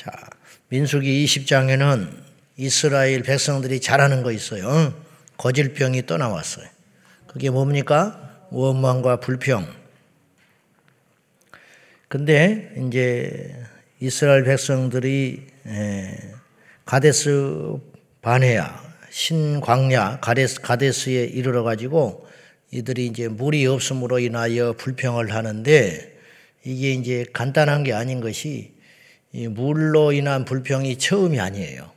자, 민수기 20장에는 이스라엘 백성들이 잘하는 거 있어요. 거질병이 떠나왔어요. 그게 뭡니까? 원망과 불평. 근데 이제 이스라엘 백성들이 가데스 바네야 신광야 가데스 가데스에 이르러 가지고 이들이 이제 물이 없음으로 인하여 불평을 하는데 이게 이제 간단한 게 아닌 것이 물로 인한 불평이 처음이 아니에요.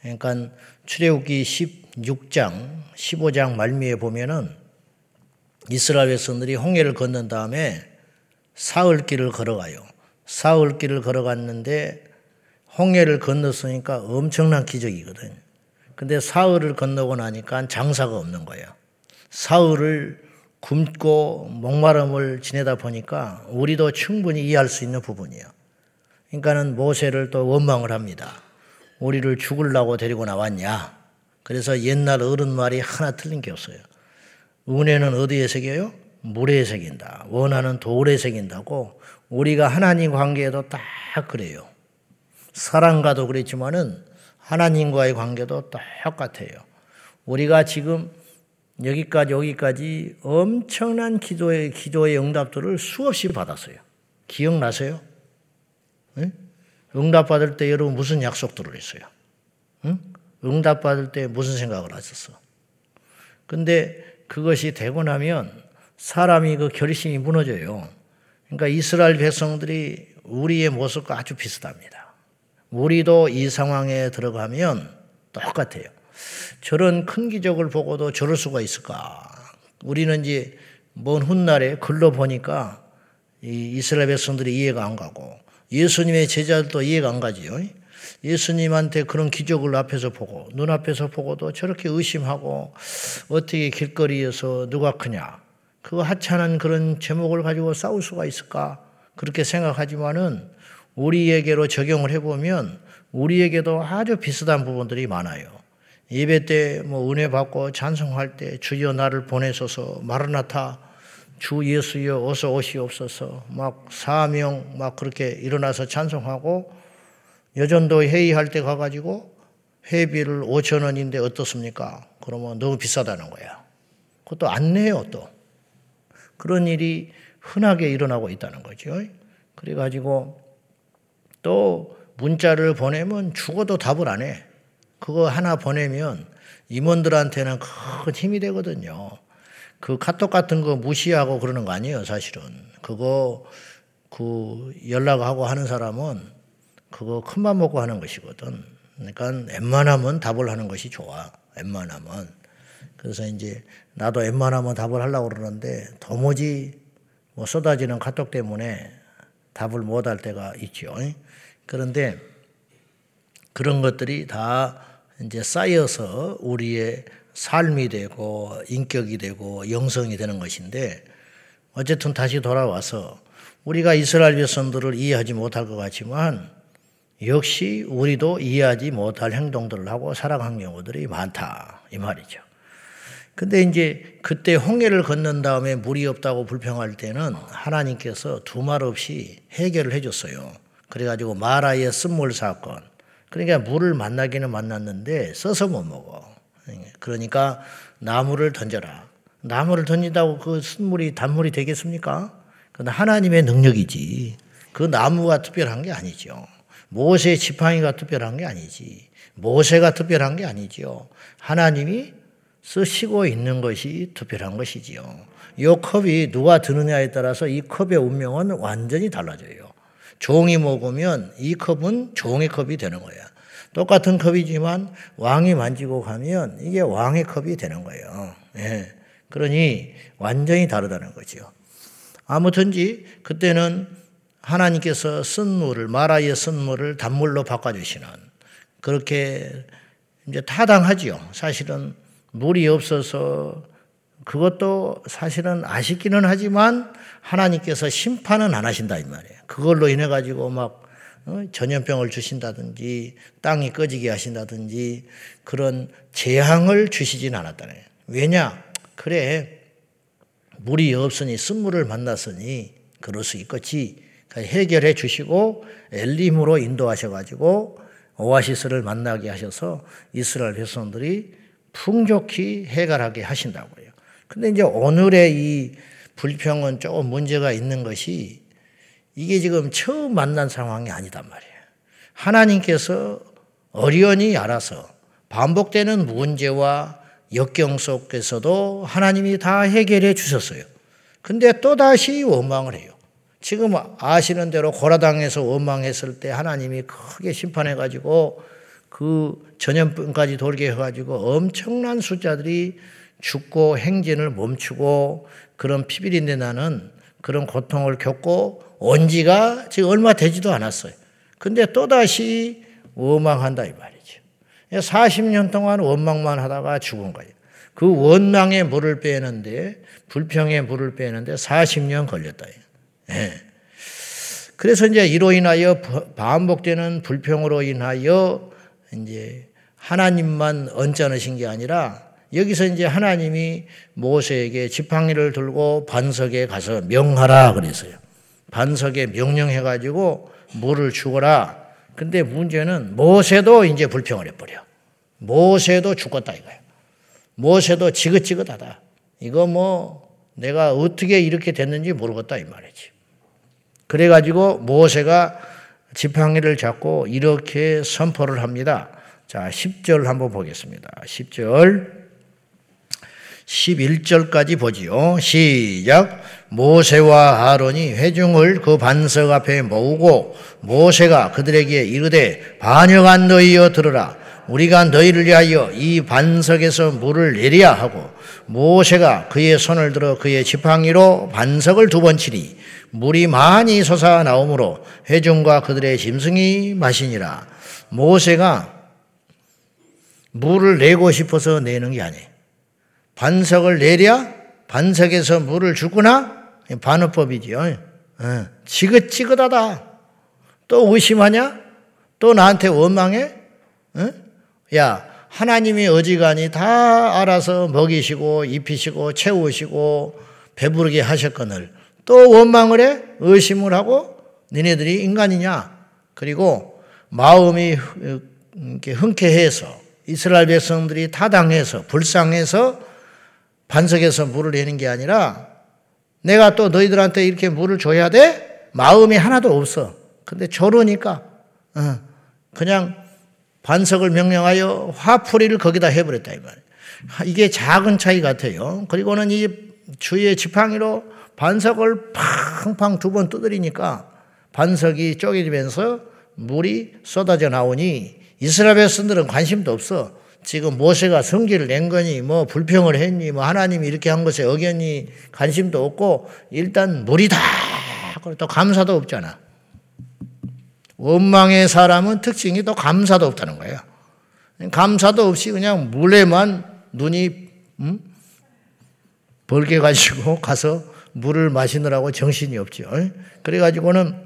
그러니까 출애굽기 16장, 15장 말미에 보면은 이스라엘 백성들이 홍해를 건넌 다음에 사흘 길을 걸어가요. 사흘 길을 걸어갔는데 홍해를 건넜으니까 엄청난 기적이거든. 근데 사흘을 건너고 나니까 장사가 없는 거예요. 사흘을 굶고 목마름을 지내다 보니까 우리도 충분히 이해할 수 있는 부분이에요. 그러니까는 모세를 또 원망을 합니다. 우리를 죽을라고 데리고 나왔냐? 그래서 옛날 어른 말이 하나 틀린 게 없어요. 은혜는 어디에 새겨요? 물에 새긴다. 원하는 돌에 새긴다고 우리가 하나님 관계에도 딱 그래요. 사랑과도 그랬지만은 하나님과의 관계도 똑같아요. 우리가 지금 여기까지 여기까지 엄청난 기도의 기도의 응답들을 수없이 받았어요. 기억나세요? 응? 응답 받을 때 여러분 무슨 약속들을 했어요? 응? 응답 받을 때 무슨 생각을 하셨어? 근데 그것이 되고 나면 사람이 그 결심이 무너져요. 그러니까 이스라엘 백성들이 우리의 모습과 아주 비슷합니다. 우리도 이 상황에 들어가면 똑같아요. 저런 큰 기적을 보고도 저럴 수가 있을까? 우리는 이제 먼 훗날에 글로 보니까 이스라엘 백성들이 이해가 안 가고 예수님의 제자들도 이해가 안 가지요. 예수님한테 그런 기적을 앞에서 보고 눈앞에서 보고도 저렇게 의심하고 어떻게 길거리에서 누가 크냐 그 하찮은 그런 제목을 가지고 싸울 수가 있을까 그렇게 생각하지만은 우리에게로 적용을 해보면 우리에게도 아주 비슷한 부분들이 많아요. 예배 때 뭐 은혜 받고 찬송할 때 주여 나를 보내소서 마르나타 주 예수여 어서 오시옵소서 막 사명 막 그렇게 일어나서 찬송하고 여전도 회의할 때 가가지고 회비를 5천 원인데 어떻습니까? 그러면 너무 비싸다는 거야. 그것도 안 내요 또. 그런 일이 흔하게 일어나고 있다는 거죠. 그래가지고 또 문자를 보내면 죽어도 답을 안 해. 그거 하나 보내면 임원들한테는 큰 힘이 되거든요. 그 카톡 같은 거 무시하고 그러는 거 아니에요, 사실은. 그거 그 연락하고 하는 사람은 그거 큰맘 먹고 하는 것이거든. 그러니까 웬만하면 답을 하는 것이 좋아. 웬만하면. 그래서 이제 나도 웬만하면 답을 하려고 그러는데 도무지 뭐 쏟아지는 카톡 때문에 답을 못 할 때가 있죠. 그런데 그런 것들이 다 이제 쌓여서 우리의 삶이 되고 인격이 되고 영성이 되는 것인데 어쨌든 다시 돌아와서 우리가 이스라엘 백성들을 이해하지 못할 것 같지만 역시 우리도 이해하지 못할 행동들을 하고 살아간 경우들이 많다 이 말이죠. 근데 이제 그때 홍해를 건넌 다음에 물이 없다고 불평할 때는 하나님께서 두 말 없이 해결을 해줬어요. 그래가지고 마라의 쓴물 사건. 그러니까 물을 만나기는 만났는데 써서 못 먹어. 그러니까 나무를 던져라. 나무를 던진다고 그 쓴물이 단물이 되겠습니까? 그건 하나님의 능력이지. 그 나무가 특별한 게 아니죠. 모세 지팡이가 특별한 게 아니지. 모세가 특별한 게 아니지요. 하나님이 쓰시고 있는 것이 특별한 것이지요. 이 컵이 누가 드느냐에 따라서 이 컵의 운명은 완전히 달라져요. 종이 먹으면 이 컵은 종의 컵이 되는 거야. 똑같은 컵이지만 왕이 만지고 가면 이게 왕의 컵이 되는 거예요. 예. 그러니 완전히 다르다는 거죠. 아무튼지 그때는 하나님께서 쓴 물을 마라의 쓴 물을 단물로 바꿔주시는 그렇게 이제 타당하지요. 사실은 물이 없어서 그것도 사실은 아쉽기는 하지만 하나님께서 심판은 안 하신다 이 말이에요. 그걸로 인해 가지고 막 어, 전염병을 주신다든지 땅이 꺼지게 하신다든지 그런 재앙을 주시진 않았다네. 왜냐? 그래 물이 없으니 쓴물을 만났으니 그럴 수 있겠지. 해결해 주시고 엘림으로 인도하셔 가지고 오아시스를 만나게 하셔서 이스라엘 백성들이 풍족히 해결하게 하신다고요. 근데 이제 오늘의 이 불평은 조금 문제가 있는 것이 이게 지금 처음 만난 상황이 아니단 말이에요. 하나님께서 어련히 알아서 반복되는 문제와 역경 속에서도 하나님이 다 해결해 주셨어요. 근데 또다시 원망을 해요. 지금 아시는 대로 고라당에서 원망했을 때 하나님이 크게 심판해가지고 그 전염병까지 돌게 해가지고 엄청난 숫자들이 죽고 행진을 멈추고 그런 피비린내 나는 그런 고통을 겪고 온 지가 지금 얼마 되지도 않았어요. 근데 또다시 원망한다 이 말이죠. 40년 동안 원망만 하다가 죽은 거예요. 그 원망의 물을 빼는데 불평의 물을 빼는데 40년 걸렸다. 예. 그래서 이제 이로 인하여 반복되는 불평으로 인하여 이제 하나님만 언짢으신 게 아니라 여기서 이제 하나님이 모세에게 지팡이를 들고 반석에 가서 명하라 그랬어요. 반석에 명령해 가지고 물을 주거라. 근데 문제는 모세도 이제 불평을 해버려. 모세도 죽었다 이거예요. 모세도 지긋지긋하다. 이거 뭐 내가 어떻게 이렇게 됐는지 모르겠다 이 말이지. 그래가지고 모세가 지팡이를 잡고 이렇게 선포를 합니다. 자, 10절 한번 보겠습니다. 10절. 11절까지 보지요. 시작. 모세와 아론이 회중을 그 반석 앞에 모으고 모세가 그들에게 이르되 반역한 너희여 들으라. 우리가 너희를 위하여 이 반석에서 물을 내려야 하고 모세가 그의 손을 들어 그의 지팡이로 반석을 두 번 치리 물이 많이 솟아 나오므로 회중과 그들의 짐승이 마시니라. 모세가 물을 내고 싶어서 내는 게 아니에요. 반석을 내랴 반석에서 물을 주구나 반어법이지요. 어, 지긋지긋하다. 또 의심하냐? 또 나한테 원망해? 어? 야, 하나님이 어지간히 다 알아서 먹이시고 입히시고 채우시고 배부르게 하셨거늘 또 원망을 해? 의심을 하고 니네들이 인간이냐? 그리고 마음이 흔쾌해서 이스라엘 백성들이 타당해서 불쌍해서 반석에서 물을 내는 게 아니라 내가 또 너희들한테 이렇게 물을 줘야 돼? 마음이 하나도 없어. 근데 저러니까 어, 그냥 반석을 명령하여 화풀이를 거기다 해버렸다 이 말. 이게 작은 차이 같아요. 그리고는 이 주의 지팡이로 반석을 팡팡 두 번 두드리니까 반석이 쪼개지면서 물이 쏟아져 나오니 이스라엘 백성들은 관심도 없어. 지금 모세가 성기를 낸 거니 뭐 불평을 했니 뭐 하나님이 이렇게 한 것에 어겼니 관심도 없고 일단 물이다. 또 감사도 없잖아. 원망의 사람은 특징이 또 감사도 없다는 거예요. 감사도 없이 그냥 물에만 눈이 음? 벌게 가지고 가서 물을 마시느라고 정신이 없죠. 그래 가지고는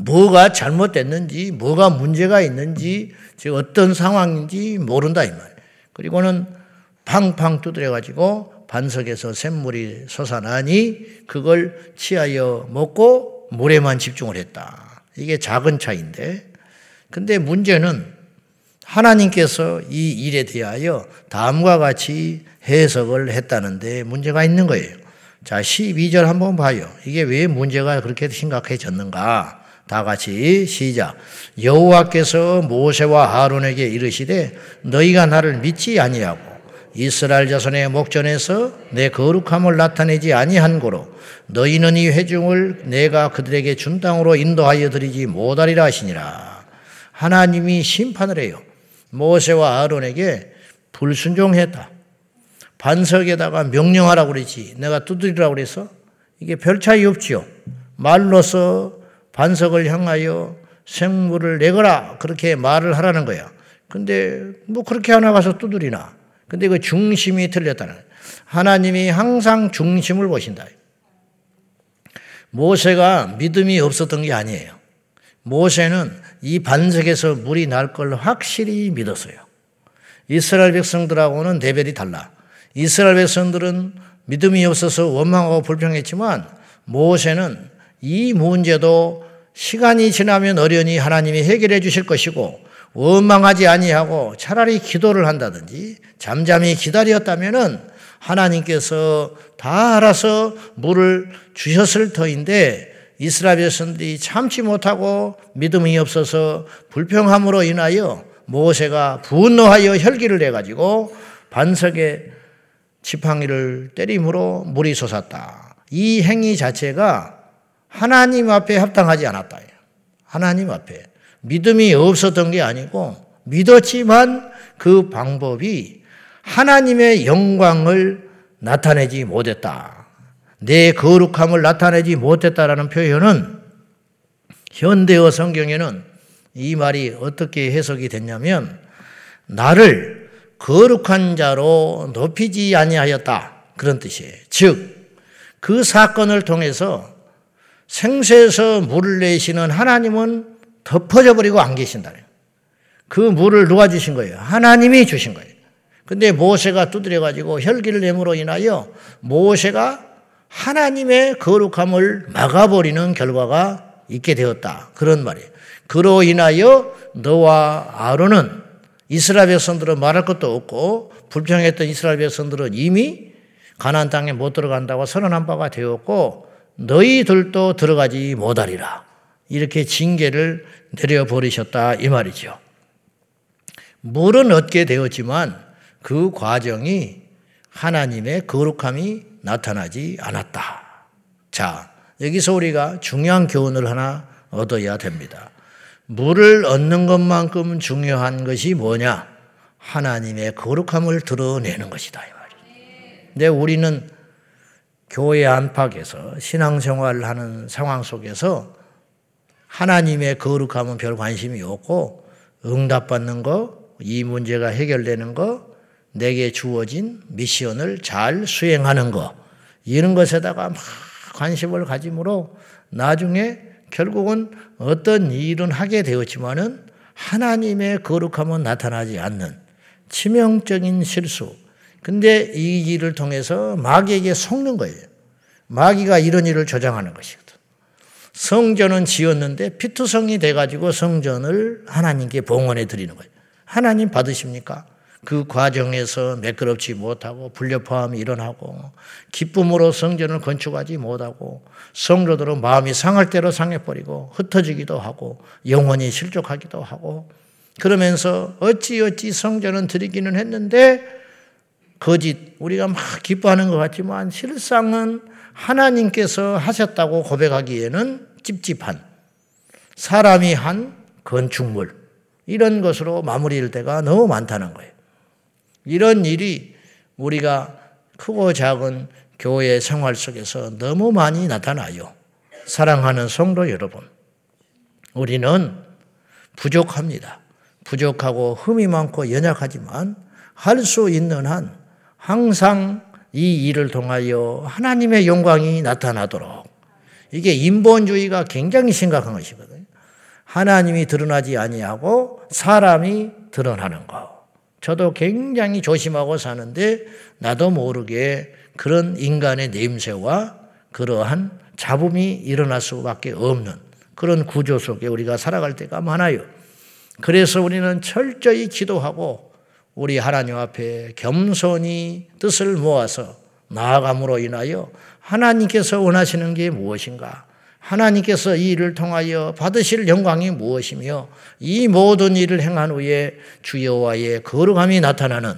뭐가 잘못됐는지, 뭐가 문제가 있는지, 즉 어떤 상황인지 모른다 이 말. 그리고는 팡팡 두드려 가지고 반석에서 샘물이 솟아나니 그걸 취하여 먹고 물에만 집중을 했다. 이게 작은 차인데, 근데 문제는 하나님께서 이 일에 대하여 다음과 같이 해석을 했다는데 문제가 있는 거예요. 자, 12절 한번 봐요. 이게 왜 문제가 그렇게 심각해졌는가? 다 같이 시작. 여호와께서 모세와 아론에게 이르시되 너희가 나를 믿지 아니하고 이스라엘 자손의 목전에서 내 거룩함을 나타내지 아니한 고로 너희는 이 회중을 내가 그들에게 준 땅으로 인도하여 드리지 못하리라 하시니라. 하나님이 심판을 해요. 모세와 아론에게 불순종했다. 반석에다가 명령하라고 그랬지. 내가 두드리라고 그래서 이게 별 차이 없지요. 말로서 반석을 향하여 생물을 내거라. 그렇게 말을 하라는 거야. 근데 뭐 그렇게 하나 가서 두드리나. 근데 그 중심이 틀렸다는. 하나님이 항상 중심을 보신다. 모세가 믿음이 없었던 게 아니에요. 모세는 이 반석에서 물이 날 걸 확실히 믿었어요. 이스라엘 백성들하고는 레벨이 달라. 이스라엘 백성들은 믿음이 없어서 원망하고 불평했지만 모세는 이 문제도 시간이 지나면 어련히 하나님이 해결해 주실 것이고 원망하지 아니하고 차라리 기도를 한다든지 잠잠히 기다렸다면은 하나님께서 다 알아서 물을 주셨을 터인데 이스라엘 백성들이 참지 못하고 믿음이 없어서 불평함으로 인하여 모세가 분노하여 혈기를 내 가지고 반석에 지팡이를 때림으로 물이 솟았다. 이 행위 자체가 하나님 앞에 합당하지 않았다. 하나님 앞에 믿음이 없었던 게 아니고 믿었지만 그 방법이 하나님의 영광을 나타내지 못했다. 내 거룩함을 나타내지 못했다라는 표현은 현대어 성경에는 이 말이 어떻게 해석이 됐냐면 나를 거룩한 자로 높이지 아니하였다. 그런 뜻이에요. 즉, 그 사건을 통해서 생수에서 물을 내시는 하나님은 덮어져 버리고 안 계신다. 그 물을 누가 주신 거예요? 하나님이 주신 거예요. 근데 모세가 두드려 가지고 혈기를 내므로 인하여 모세가 하나님의 거룩함을 막아버리는 결과가 있게 되었다. 그런 말이에요. 그로 인하여 너와 아론은 이스라엘 백성들은 말할 것도 없고 불평했던 이스라엘 백성들은 이미 가나안 땅에 못 들어간다고 선언한 바가 되었고 너희들도 들어가지 못하리라. 이렇게 징계를 내려버리셨다 이 말이죠. 물은 얻게 되었지만 그 과정이 하나님의 거룩함이 나타나지 않았다. 자, 여기서 우리가 중요한 교훈을 하나 얻어야 됩니다. 물을 얻는 것만큼 중요한 것이 뭐냐? 하나님의 거룩함을 드러내는 것이다. 이 말이에요. 근데 우리는 교회 안팎에서 신앙생활을 하는 상황 속에서 하나님의 거룩함은 별 관심이 없고 응답받는 거, 이 문제가 해결되는 거, 내게 주어진 미션을 잘 수행하는 거, 이런 것에다가 막 관심을 가짐으로 나중에 결국은 어떤 일은 하게 되었지만은 하나님의 거룩함은 나타나지 않는 치명적인 실수. 근데 이 일을 통해서 마귀에게 속는 거예요. 마귀가 이런 일을 조장하는 것이거든. 성전은 지었는데 피투성이 돼가지고 성전을 하나님께 봉헌해 드리는 거예요. 하나님 받으십니까? 그 과정에서 매끄럽지 못하고 불협화음이 일어나고 기쁨으로 성전을 건축하지 못하고 성도들은 마음이 상할 대로 상해버리고 흩어지기도 하고 영혼이 실족하기도 하고 그러면서 어찌어찌 성전은 드리기는 했는데 거짓 우리가 막 기뻐하는 것 같지만 실상은 하나님께서 하셨다고 고백하기에는 찝찝한 사람이 한 건축물 이런 것으로 마무리될 때가 너무 많다는 거예요. 이런 일이 우리가 크고 작은 교회 생활 속에서 너무 많이 나타나요. 사랑하는 성도 여러분, 우리는 부족합니다. 부족하고 흠이 많고 연약하지만 할 수 있는 한 항상 이 일을 통하여 하나님의 영광이 나타나도록 이게 인본주의가 굉장히 심각한 것이거든요. 하나님이 드러나지 아니하고 사람이 드러나는 것. 저도 굉장히 조심하고 사는데 나도 모르게 그런 인간의 냄새와 그러한 잡음이 일어날 수밖에 없는 그런 구조 속에 우리가 살아갈 때가 많아요. 그래서 우리는 철저히 기도하고 우리 하나님 앞에 겸손히 뜻을 모아서 나아감으로 인하여 하나님께서 원하시는 게 무엇인가? 하나님께서 이 일을 통하여 받으실 영광이 무엇이며 이 모든 일을 행한 후에 주여와의 거룩함이 나타나는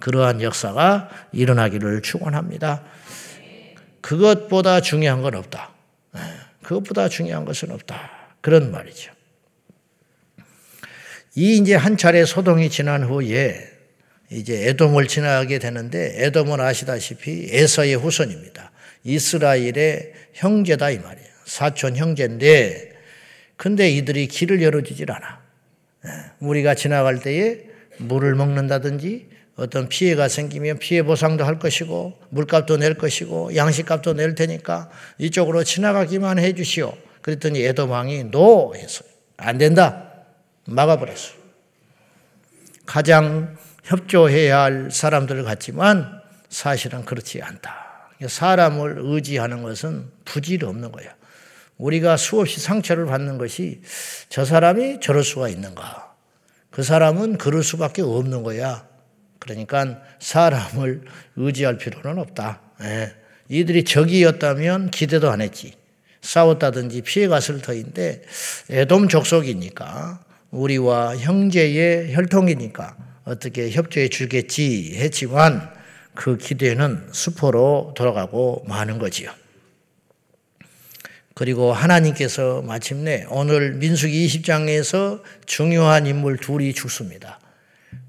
그러한 역사가 일어나기를 축원합니다. 그것보다 중요한 건 없다. 예, 그것보다 중요한 것은 없다. 그런 말이죠. 이 이제 한 차례 소동이 지난 후에 이제 에돔을 지나게 되는데 에돔은 아시다시피 에서의 후손입니다. 이스라엘의 형제다 이 말이에요. 사촌 형제인데 근데 이들이 길을 열어주질 않아. 예, 우리가 지나갈 때에 물을 먹는다든지 어떤 피해가 생기면 피해 보상도 할 것이고 물값도 낼 것이고 양식값도 낼 테니까 이쪽으로 지나가기만 해 주시오. 그랬더니 에도망이 노 해서 안 된다. 막아버렸어. 가장 협조해야 할 사람들 같지만 사실은 그렇지 않다. 사람을 의지하는 것은 부질 없는 거야. 우리가 수없이 상처를 받는 것이 저 사람이 저럴 수가 있는가. 그 사람은 그럴 수밖에 없는 거야. 그러니까 사람을 의지할 필요는 없다. 예. 이들이 적이었다면 기대도 안 했지. 싸웠다든지 피해갔을 터인데 애돔 족속이니까 우리와 형제의 혈통이니까 어떻게 협조해 주겠지 했지만 그 기대는 수포로 돌아가고 마는 거지요. 그리고 하나님께서 마침내 오늘 민수기 20장에서 중요한 인물 둘이 죽습니다.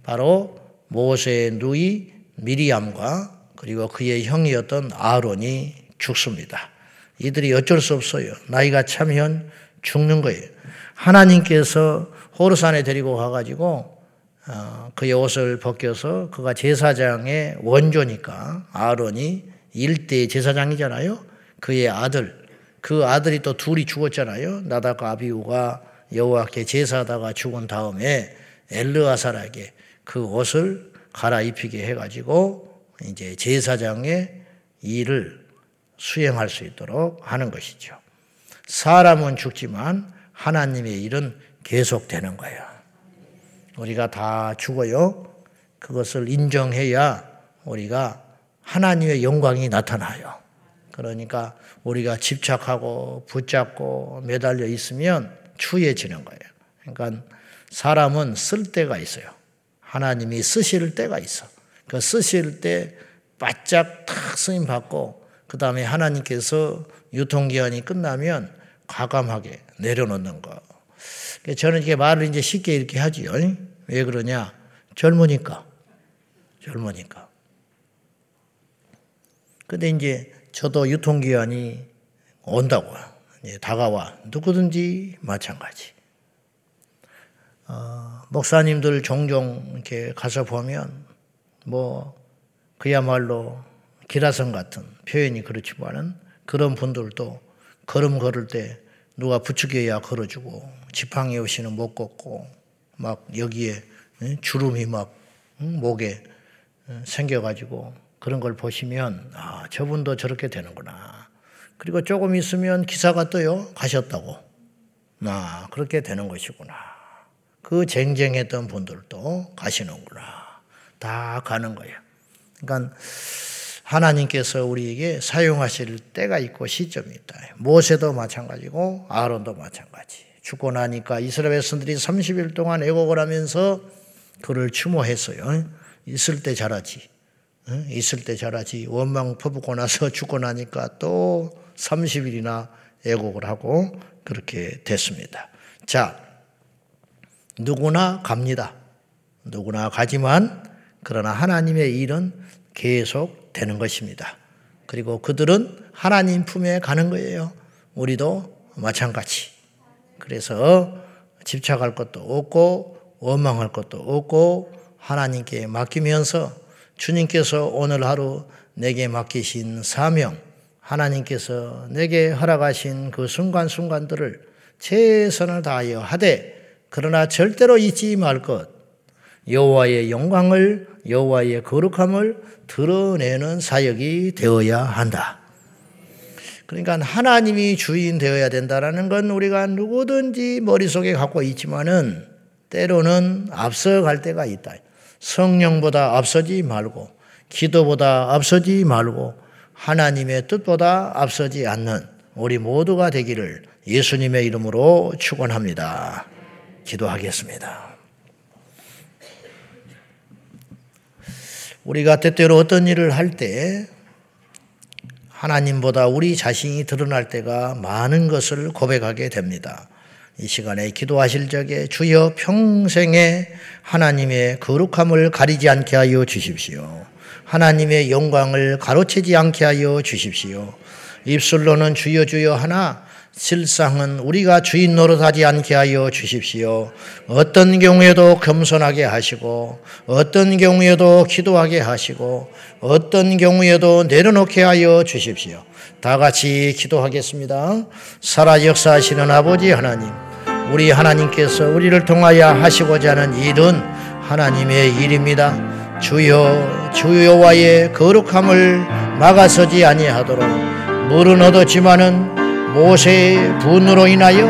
바로 모세의 누이 미리암과 그리고 그의 형이었던 아론이 죽습니다. 이들이 어쩔 수 없어요. 나이가 차면 죽는 거예요. 하나님께서 호르산에 데리고 가가지고 어, 그의 옷을 벗겨서 그가 제사장의 원조니까 아론이 일대 제사장이잖아요. 그의 아들 그 아들이 또 둘이 죽었잖아요. 나다가 아비우가 여호와께 제사하다가 죽은 다음에 엘르아살에게 그 옷을 갈아입히게 해가지고 이제 제사장의 일을 수행할 수 있도록 하는 것이죠. 사람은 죽지만 하나님의 일은 계속되는 거예요. 우리가 다 죽어요. 그것을 인정해야 우리가 하나님의 영광이 나타나요. 그러니까 우리가 집착하고 붙잡고 매달려 있으면 추해지는 거예요. 그러니까 사람은 쓸 때가 있어요. 하나님이 쓰실 때가 있어. 그 쓰실 때 바짝 탁 쓰임 받고 그 다음에 하나님께서 유통기한이 끝나면 과감하게 내려놓는 거. 저는 이게 말을 이제 쉽게 이렇게 하지요. 왜 그러냐? 젊으니까. 젊으니까. 근데 이제 저도 유통기한이 온다고요. 다가와. 누구든지 마찬가지. 어, 목사님들 종종 이렇게 가서 보면 뭐 그야말로 기라성 같은 표현이 그렇지만은 그런 분들도 걸음 걸을 때 누가 부추겨야 걸어주고 지팡이 없이는 못 걷고 막 여기에 주름이 막 목에 생겨가지고 그런 걸 보시면 아 저분도 저렇게 되는구나. 그리고 조금 있으면 기사가 떠요. 가셨다고. 아 그렇게 되는 것이구나. 그 쟁쟁했던 분들도 가시는구나. 다 가는 거예요. 그러니까 하나님께서 우리에게 사용하실 때가 있고 시점이 있다. 모세도 마찬가지고 아론도 마찬가지. 죽고 나니까 이스라엘 백성들이 30일 동안 애곡을 하면서 그를 추모했어요. 있을 때 잘하지. 있을 때 잘하지 원망 퍼붓고 나서 죽고 나니까 또 30일이나 애곡을 하고 그렇게 됐습니다. 자, 누구나 갑니다. 누구나 가지만 그러나 하나님의 일은 계속 되는 것입니다. 그리고 그들은 하나님 품에 가는 거예요. 우리도 마찬가지. 그래서 집착할 것도 없고 원망할 것도 없고 하나님께 맡기면서 주님께서 오늘 하루 내게 맡기신 사명, 하나님께서 내게 허락하신 그 순간순간들을 최선을 다하여 하되 그러나 절대로 잊지 말 것. 여호와의 영광을 여호와의 거룩함을 드러내는 사역이 되어야 한다. 그러니까 하나님이 주인 되어야 된다라는 건 우리가 누구든지 머릿속에 갖고 있지만은 때로는 앞서갈 때가 있다. 성령보다 앞서지 말고 기도보다 앞서지 말고 하나님의 뜻보다 앞서지 않는 우리 모두가 되기를 예수님의 이름으로 축원합니다. 기도하겠습니다. 우리가 때때로 어떤 일을 할때 하나님보다 우리 자신이 드러날 때가 많은 것을 고백하게 됩니다. 이 시간에 기도하실 적에 주여 평생에 하나님의 거룩함을 가리지 않게 하여 주십시오. 하나님의 영광을 가로채지 않게 하여 주십시오. 입술로는 주여 주여 하나 실상은 우리가 주인 노릇하지 않게 하여 주십시오. 어떤 경우에도 겸손하게 하시고, 어떤 경우에도 기도하게 하시고, 어떤 경우에도 내려놓게 하여 주십시오. 다 같이 기도하겠습니다. 살아 역사하시는 아버지 하나님, 우리 하나님께서 우리를 통하여 하시고자 하는 일은 하나님의 일입니다. 주여 주여와의 거룩함을 막아서지 아니하도록 물은 얻었지만은 모세의 분으로 인하여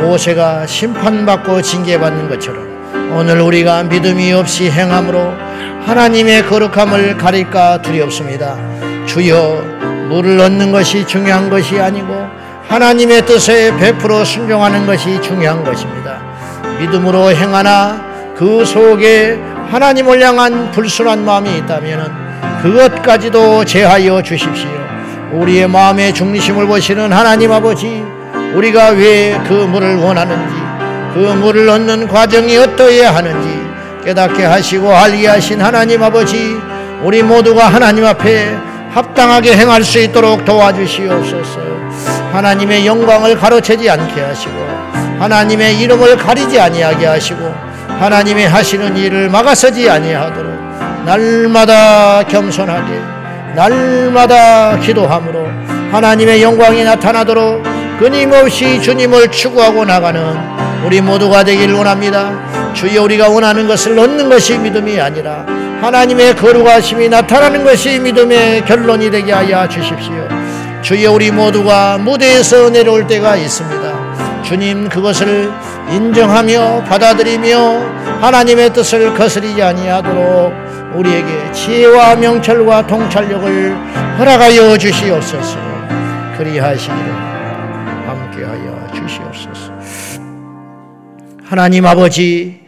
모세가 심판받고 징계받는 것처럼 오늘 우리가 믿음이 없이 행함으로 하나님의 거룩함을 가릴까 두렵습니다. 주여 물을 얻는 것이 중요한 것이 아니고 하나님의 뜻에 100% 순종하는 것이 중요한 것입니다. 믿음으로 행하나 그 속에 하나님을 향한 불순한 마음이 있다면 그것까지도 제하여 주십시오. 우리의 마음의 중심을 보시는 하나님 아버지, 우리가 왜 그 물을 원하는지, 그 물을 얻는 과정이 어떠해야 하는지 깨닫게 하시고 알게 하신 하나님 아버지, 우리 모두가 하나님 앞에 합당하게 행할 수 있도록 도와주시옵소서. 하나님의 영광을 가로채지 않게 하시고 하나님의 이름을 가리지 아니하게 하시고 하나님의 하시는 일을 막아서지 아니하도록 날마다 겸손하게 날마다 기도함으로 하나님의 영광이 나타나도록 끊임없이 주님을 추구하고 나가는 우리 모두가 되길 원합니다. 주여 우리가 원하는 것을 얻는 것이 믿음이 아니라 하나님의 거룩하심이 나타나는 것이 믿음의 결론이 되게 하여 주십시오. 주여 우리 모두가 무대에서 내려올 때가 있습니다. 주님 그것을 인정하며 받아들이며 하나님의 뜻을 거스리지 아니하도록 우리에게 지혜와 명철과 통찰력을 허락하여 주시옵소서. 그리하시기를 함께하여 주시옵소서. 하나님 아버지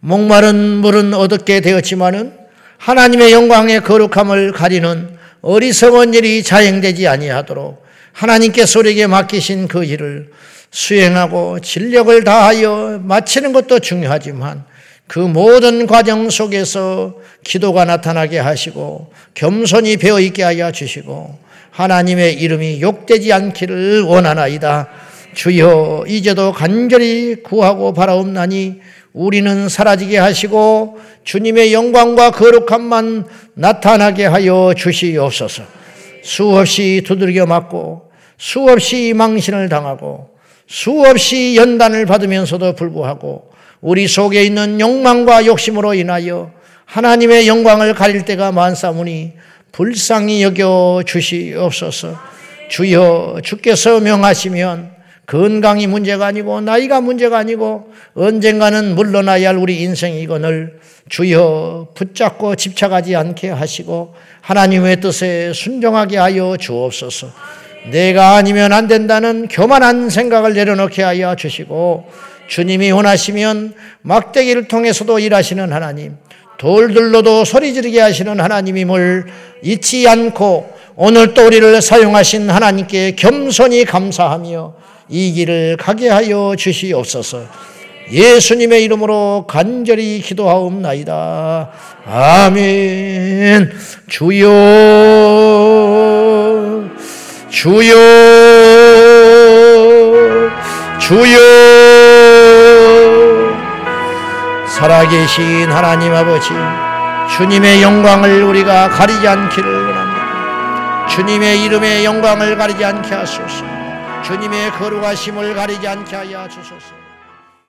목마른 물은 얻게 되었지만은 하나님의 영광의 거룩함을 가리는 어리석은 일이 자행되지 아니하도록 하나님께서 우리에게 맡기신 그 일을 수행하고 진력을 다하여 마치는 것도 중요하지만 그 모든 과정 속에서 기도가 나타나게 하시고 겸손히 배어 있게 하여 주시고 하나님의 이름이 욕되지 않기를 원하나이다. 주여 이제도 간절히 구하고 바라옵나니 우리는 사라지게 하시고 주님의 영광과 거룩함만 나타나게 하여 주시옵소서. 수없이 두들겨 맞고 수없이 망신을 당하고 수없이 연단을 받으면서도 불구하고 우리 속에 있는 욕망과 욕심으로 인하여 하나님의 영광을 가릴 때가 많사오니 불쌍히 여겨 주시옵소서. 주여 주께서 명하시면 건강이 문제가 아니고 나이가 문제가 아니고 언젠가는 물러나야 할 우리 인생이거늘 주여 붙잡고 집착하지 않게 하시고 하나님의 뜻에 순종하게 하여 주옵소서. 내가 아니면 안 된다는 교만한 생각을 내려놓게 하여 주시고 주님이 원하시면 막대기를 통해서도 일하시는 하나님, 돌들로도 소리 지르게 하시는 하나님임을 잊지 않고 오늘 또 우리를 사용하신 하나님께 겸손히 감사하며 이 길을 가게 하여 주시옵소서. 예수님의 이름으로 간절히 기도하옵나이다. 아멘. 주여, 주여, 주여. 살아계신 하나님 아버지, 주님의 영광을 우리가 가리지 않기를 원합니다. 주님의 이름의 영광을 가리지 않게 하소서. 주님의 거룩하심을 가리지 않게 하여 주소서.